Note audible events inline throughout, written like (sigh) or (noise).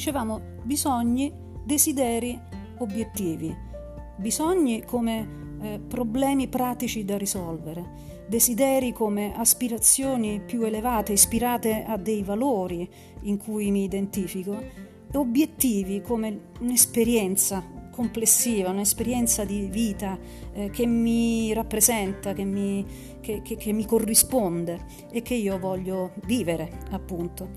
dicevamo bisogni, desideri, obiettivi. Bisogni come eh, problemi pratici da risolvere, desideri come aspirazioni più elevate, ispirate a dei valori in cui mi identifico, obiettivi come un'esperienza complessiva, un'esperienza di vita eh, che mi rappresenta, che mi, che, che, che mi corrisponde e che io voglio vivere, appunto.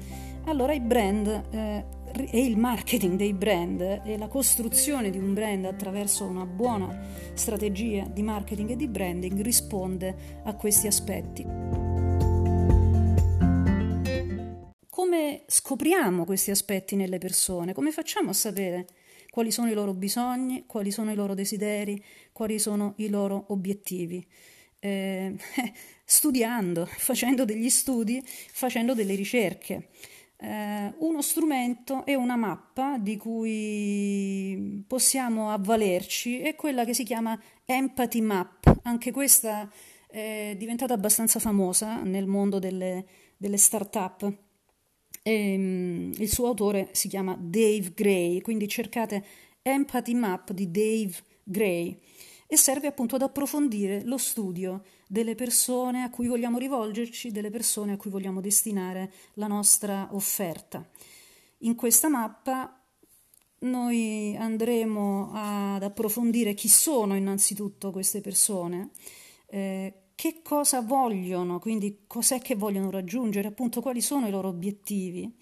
Allora i brand eh, e il marketing dei brand e la costruzione di un brand attraverso una buona strategia di marketing e di branding risponde a questi aspetti. Come scopriamo questi aspetti nelle persone? Come facciamo a sapere quali sono i loro bisogni, quali sono i loro desideri, quali sono i loro obiettivi? Eh, (laughs) studiando, (laughs) facendo degli studi, facendo delle ricerche eh, uno strumento e una mappa di cui possiamo avvalerci è quella che si chiama Empathy Map. Anche questa è diventata abbastanza famosa nel mondo delle, delle start-up. E, um, il suo autore si chiama Dave Gray, quindi cercate Empathy Map di Dave Gray e serve appunto ad approfondire lo studio delle persone a cui vogliamo rivolgerci, delle persone a cui vogliamo destinare la nostra offerta. In questa mappa noi andremo ad approfondire chi sono innanzitutto queste persone, eh, che cosa vogliono, quindi cos'è che vogliono raggiungere, appunto quali sono i loro obiettivi.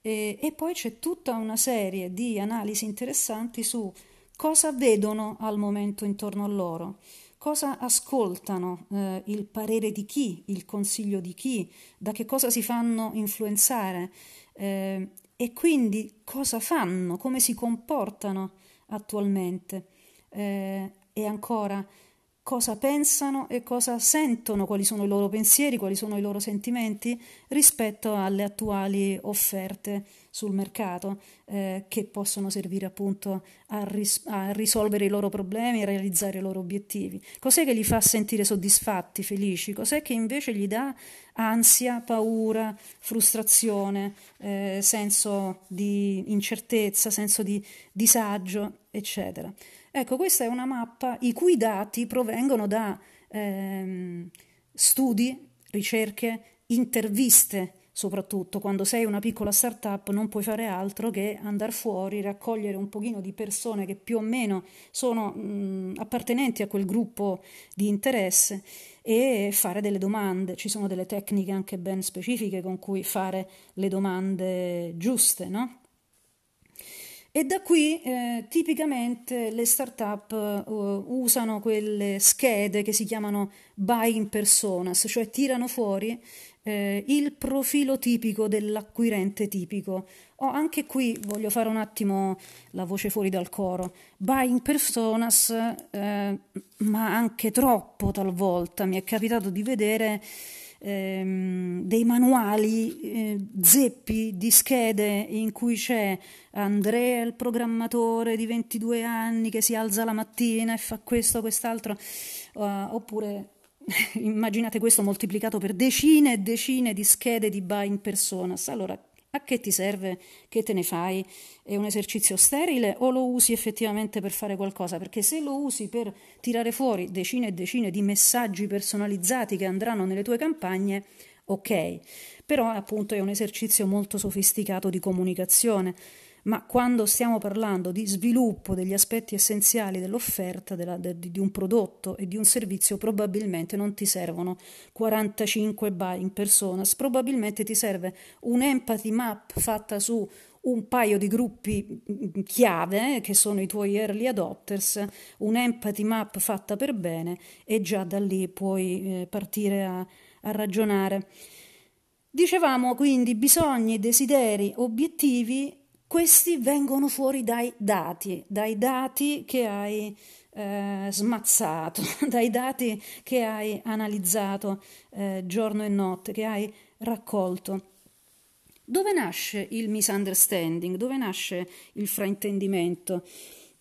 E, e poi c'è tutta una serie di analisi interessanti su cosa vedono al momento intorno a loro, cosa ascoltano, eh, il parere di chi, il consiglio di chi, da che cosa si fanno influenzare? Eh, e quindi cosa fanno, come si comportano attualmente. Eh, e ancora cosa pensano e cosa sentono, quali sono i loro pensieri, quali sono i loro sentimenti rispetto alle attuali offerte sul mercato eh, che possono servire appunto a, ris- a, risolvere i loro problemi, a realizzare i loro obiettivi. Cos'è che li fa sentire soddisfatti, felici? Cos'è che invece gli dà ansia, paura, frustrazione, eh, senso di incertezza, senso di disagio, eccetera. Ecco, questa è una mappa i cui dati provengono da ehm, studi, ricerche, interviste soprattutto quando sei una piccola startup non puoi fare altro che andare fuori, raccogliere un pochino di persone che più o meno sono mh, appartenenti a quel gruppo di interesse e fare delle domande. Ci sono delle tecniche anche ben specifiche con cui fare le domande giuste, no? E da qui eh, tipicamente le start-up uh, usano quelle schede che si chiamano buying personas, cioè tirano fuori eh, il profilo tipico dell'acquirente tipico. Oh, anche qui voglio fare un attimo la voce fuori dal coro. Buying personas, eh, ma anche troppo talvolta. Mi è capitato di vedere ehm, dei manuali eh, zeppi di schede in cui c'è Andrea, il programmatore di 22 anni che si alza la mattina e fa questo, quest'altro, uh, oppure (laughs) immaginate questo moltiplicato per decine e decine di schede di buying personas. Allora, a che ti serve? Che te ne fai? È un esercizio sterile o lo usi effettivamente per fare qualcosa? Perché se lo usi per tirare fuori decine e decine di messaggi personalizzati che andranno nelle tue campagne, ok. Però appunto è un esercizio molto sofisticato di comunicazione ma quando stiamo parlando di sviluppo degli aspetti essenziali dell'offerta della, de, di un prodotto e di un servizio, probabilmente non ti servono 45 buy in persona, probabilmente ti serve un empathy map fatta su un paio di gruppi mm, chiave che sono i tuoi early adopters, un empathy map fatta per bene e già da lì puoi eh, partire a, a ragionare. Dicevamo quindi bisogni, desideri, obiettivi questi vengono fuori dai dati, dai dati che hai eh, smazzato, (laughs) dai dati che hai analizzato eh, giorno e notte, che hai raccolto. Dove nasce il misunderstanding? Dove nasce il fraintendimento?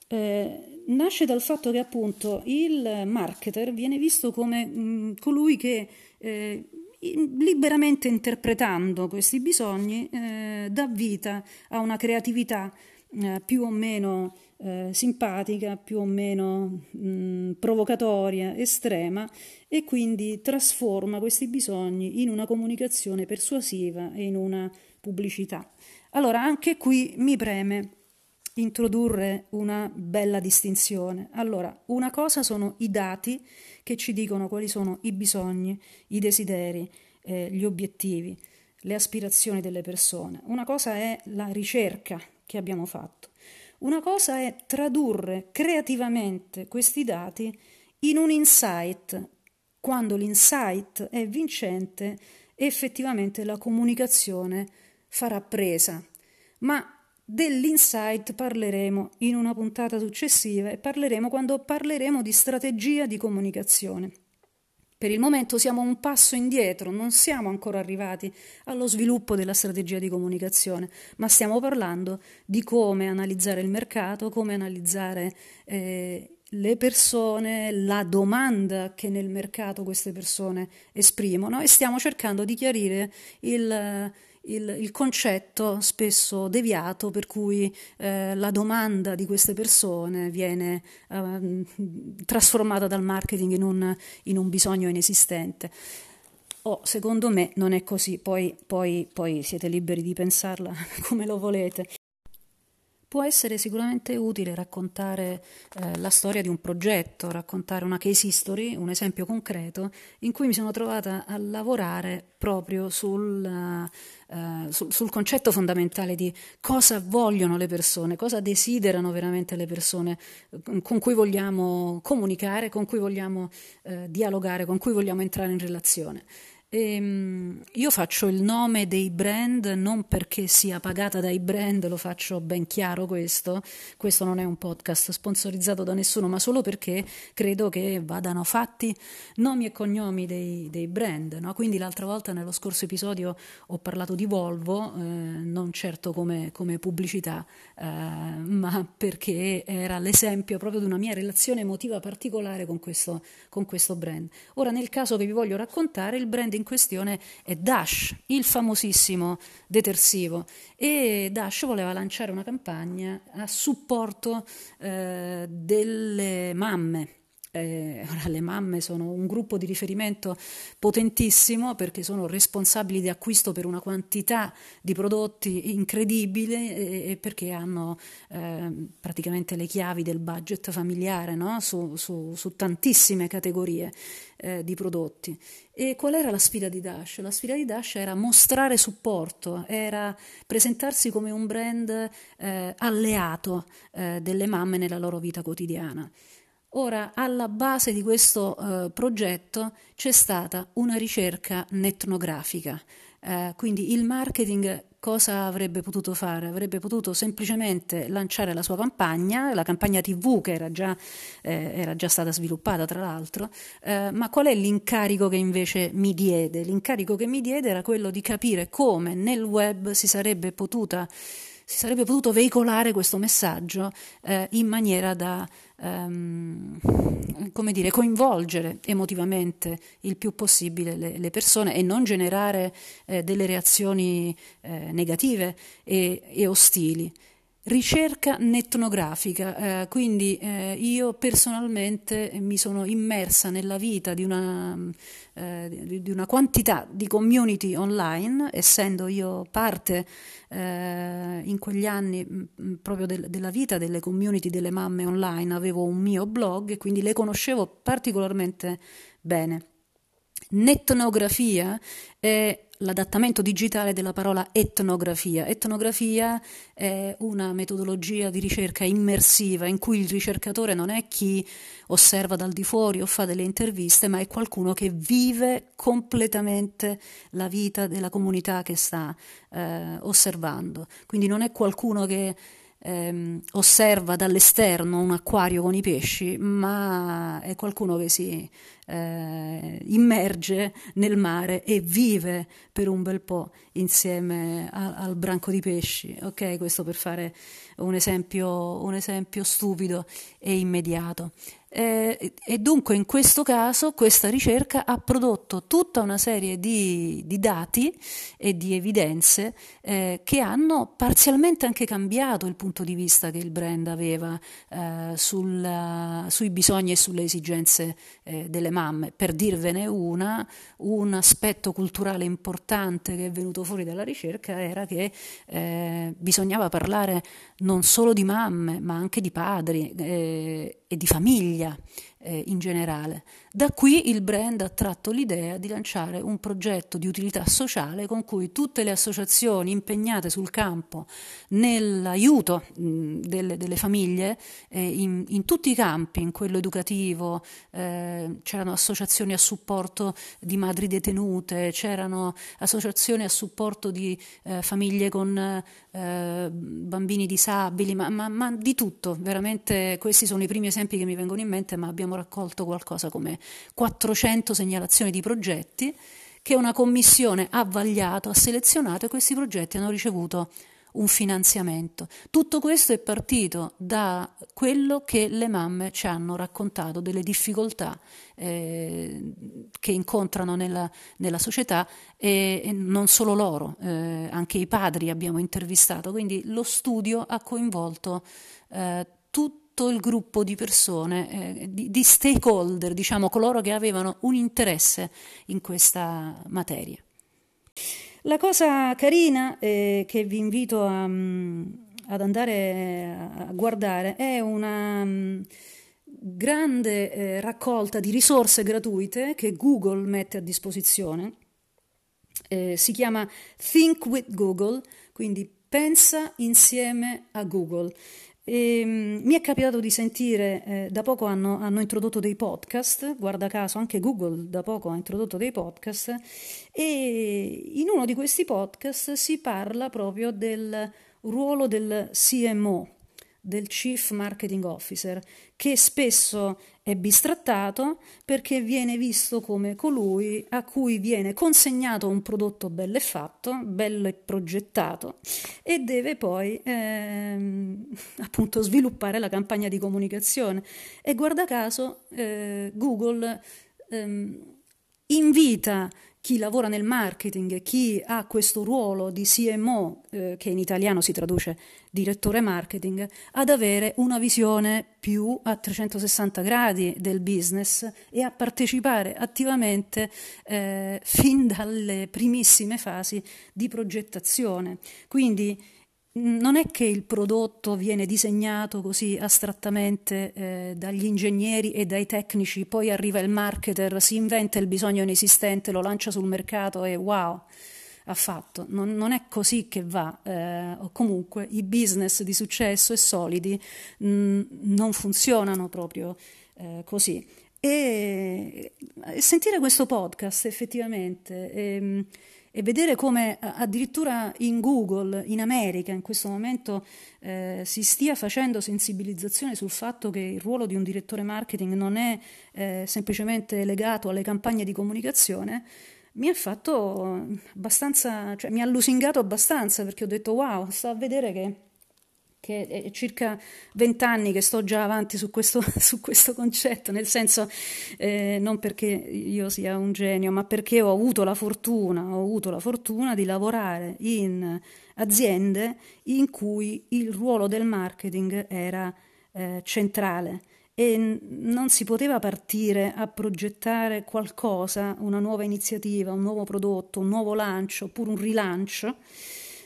Eh, nasce dal fatto che appunto il marketer viene visto come mh, colui che eh, liberamente interpretando questi bisogni, eh, dà vita a una creatività eh, più o meno eh, simpatica, più o meno mh, provocatoria, estrema e quindi trasforma questi bisogni in una comunicazione persuasiva e in una pubblicità. Allora anche qui mi preme introdurre una bella distinzione. Allora, una cosa sono i dati che ci dicono quali sono i bisogni, i desideri, eh, gli obiettivi, le aspirazioni delle persone. Una cosa è la ricerca che abbiamo fatto. Una cosa è tradurre creativamente questi dati in un insight. Quando l'insight è vincente, effettivamente la comunicazione farà presa. Ma Dell'insight parleremo in una puntata successiva e parleremo quando parleremo di strategia di comunicazione. Per il momento siamo un passo indietro, non siamo ancora arrivati allo sviluppo della strategia di comunicazione, ma stiamo parlando di come analizzare il mercato, come analizzare eh, le persone, la domanda che nel mercato queste persone esprimono e stiamo cercando di chiarire il il, il concetto spesso deviato per cui eh, la domanda di queste persone viene eh, trasformata dal marketing in un, in un bisogno inesistente. Oh, secondo me non è così, poi, poi, poi siete liberi di pensarla (laughs) come lo volete. Può essere sicuramente utile raccontare eh, la storia di un progetto, raccontare una case history, un esempio concreto in cui mi sono trovata a lavorare proprio sul, uh, sul, sul concetto fondamentale di cosa vogliono le persone, cosa desiderano veramente le persone eh, con cui vogliamo comunicare, con cui vogliamo uh, dialogare, con cui vogliamo entrare in relazione. Ehm, io faccio il nome dei brand non perché sia pagata dai brand, lo faccio ben chiaro questo, questo non è un podcast sponsorizzato da nessuno, ma solo perché credo che vadano fatti nomi e cognomi dei, dei brand. No? Quindi l'altra volta nello scorso episodio ho parlato di Volvo, eh, non certo come, come pubblicità, eh, ma perché era l'esempio proprio di una mia relazione emotiva particolare con questo, con questo brand. Ora nel caso che vi voglio raccontare, il brand in questione è Dash, il famosissimo detersivo. E Dash voleva lanciare una campagna a supporto eh, delle mamme eh, le mamme sono un gruppo di riferimento potentissimo perché sono responsabili di acquisto per una quantità di prodotti incredibile e, e perché hanno eh, praticamente le chiavi del budget familiare no? su, su, su, tantissime categorie eh, di prodotti. E qual era la sfida di Dash? La sfida di Dash era mostrare supporto, era presentarsi come un brand eh, alleato eh, delle mamme nella loro vita quotidiana. Ora, alla base di questo eh, progetto c'è stata una ricerca netnografica, eh, quindi il marketing cosa avrebbe potuto fare? Avrebbe potuto semplicemente lanciare la sua campagna, la campagna TV che era già, eh, era già stata sviluppata tra l'altro, eh, ma qual è l'incarico che invece mi diede? L'incarico che mi diede era quello di capire come nel web si sarebbe potuta si sarebbe potuto veicolare questo messaggio eh, in maniera da ehm, dire, coinvolgere emotivamente il più possibile le, le persone e non generare eh, delle reazioni eh, negative e, e ostili ricerca netnografica, eh, quindi eh, io personalmente mi sono immersa nella vita di una, eh, di una quantità di community online, essendo io parte eh, in quegli anni mh, mm, proprio del, della vita delle community delle mamme online, avevo un mio blog e quindi le conoscevo particolarmente bene. Netnografia è l'adattamento digitale della parola etnografia. Etnografia è una metodologia di ricerca immersiva in cui il ricercatore non è chi osserva dal di fuori o fa delle interviste, ma è qualcuno che vive completamente la vita della comunità che sta eh, osservando. Quindi non è qualcuno che ehm, osserva dall'esterno un acquario con i pesci, ma è qualcuno che si eh, immerge nel mare e vive per un bel po' insieme a, al branco di pesci. Ok, questo per fare un esempio, un esempio stupido e immediato. Eh, e dunque in questo caso questa ricerca ha prodotto tutta una serie di, di dati e di evidenze eh, che hanno parzialmente anche cambiato il punto di vista che il brand aveva eh, sul, sui bisogni e sulle esigenze eh, delle mamme. Per dirvene una, un aspetto culturale importante che è venuto fuori dalla ricerca era che eh, bisognava parlare non solo di mamme ma anche di padri eh, e di familia. Eh, in generale. Da qui il brand ha tratto l'idea di lanciare un progetto di utilità sociale con cui tutte le associazioni impegnate sul campo nell'aiuto mh, delle, delle, famiglie eh, in, in, tutti i campi, in quello educativo, eh, c'erano associazioni a supporto di madri detenute, c'erano associazioni a supporto di eh, famiglie con eh, bambini disabili, ma, ma, ma di tutto, veramente questi sono i primi esempi che mi vengono in mente, ma abbiamo raccolto qualcosa come 400 segnalazioni di progetti che una commissione ha vagliato, ha selezionato e questi progetti hanno ricevuto un finanziamento. Tutto questo è partito da quello che le mamme ci hanno raccontato, delle difficoltà eh, che incontrano nella, nella società e, e, non solo loro, eh, anche i padri abbiamo intervistato, quindi lo studio ha coinvolto eh, tutti tutto il gruppo di persone, eh, di, di stakeholder, diciamo coloro che avevano un interesse in questa materia. La cosa carina eh, che vi invito a, mm, ad andare a guardare è una um, grande eh, raccolta di risorse gratuite che Google mette a disposizione. Eh, si chiama Think with Google, quindi pensa insieme a Google. E, um, mi è capitato di sentire, eh, da poco hanno, hanno, introdotto dei podcast, guarda caso anche Google da poco ha introdotto dei podcast e in uno di questi podcast si parla proprio del ruolo del CMO, del Chief Marketing Officer, che spesso è bistrattato perché viene visto come colui a cui viene consegnato un prodotto bello e fatto, bello e progettato e deve poi ehm, (laughs) appunto sviluppare la campagna di comunicazione. E guarda caso eh, Google ehm, invita chi lavora nel marketing, chi ha questo ruolo di CMO, eh, che in italiano si traduce direttore marketing, ad avere una visione più a 360 gradi del business e a partecipare attivamente eh, fin dalle primissime fasi di progettazione. Quindi non è che il prodotto viene disegnato così astrattamente eh, dagli ingegneri e dai tecnici, poi arriva il marketer, si inventa il bisogno inesistente, lo lancia sul mercato e wow, ha fatto. Non, non è così che va, eh, comunque i business di successo e solidi mh, non funzionano proprio eh, così. E, e, sentire questo podcast effettivamente. Ehm, e vedere come addirittura in Google, in America, in questo momento eh, si stia facendo sensibilizzazione sul fatto che il ruolo di un direttore marketing non è eh, semplicemente legato alle campagne di comunicazione, mi ha fatto abbastanza, cioè mi ha lusingato abbastanza perché ho detto wow, sto a vedere che che è circa vent'anni che sto già avanti su questo, (laughs) su questo concetto, nel senso eh, non perché io sia un genio, ma perché ho avuto la fortuna, ho avuto la fortuna di lavorare in aziende in cui il ruolo del marketing era eh, centrale. E non si poteva partire a progettare qualcosa, una nuova iniziativa, un nuovo prodotto, un nuovo lancio oppure un rilancio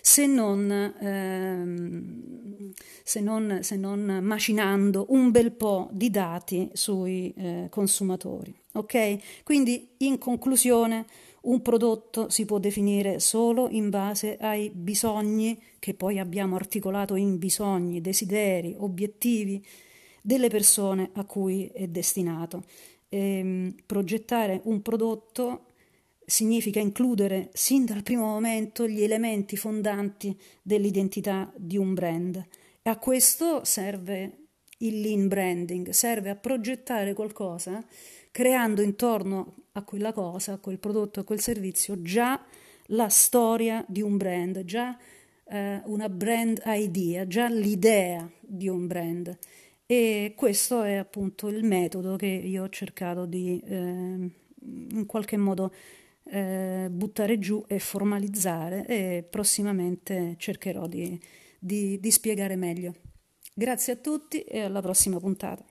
se non, ehm, se non, se non macinando un bel po' di dati sui eh, consumatori. Ok? Quindi in conclusione un prodotto si può definire solo in base ai bisogni che poi abbiamo articolato in bisogni, desideri, obiettivi delle persone a cui è destinato. Ehm, progettare un prodotto significa includere sin dal primo momento gli elementi fondanti dell'identità di un brand. E a questo serve il lean branding, serve a progettare qualcosa creando intorno a quella cosa, a quel prodotto, a quel servizio già la storia di un brand, già eh, una brand idea, già l'idea di un brand. E questo è appunto il metodo che io ho cercato di eh, in qualche modo eh, buttare giù e formalizzare e prossimamente cercherò di, di, di spiegare meglio. Grazie a tutti e alla prossima puntata.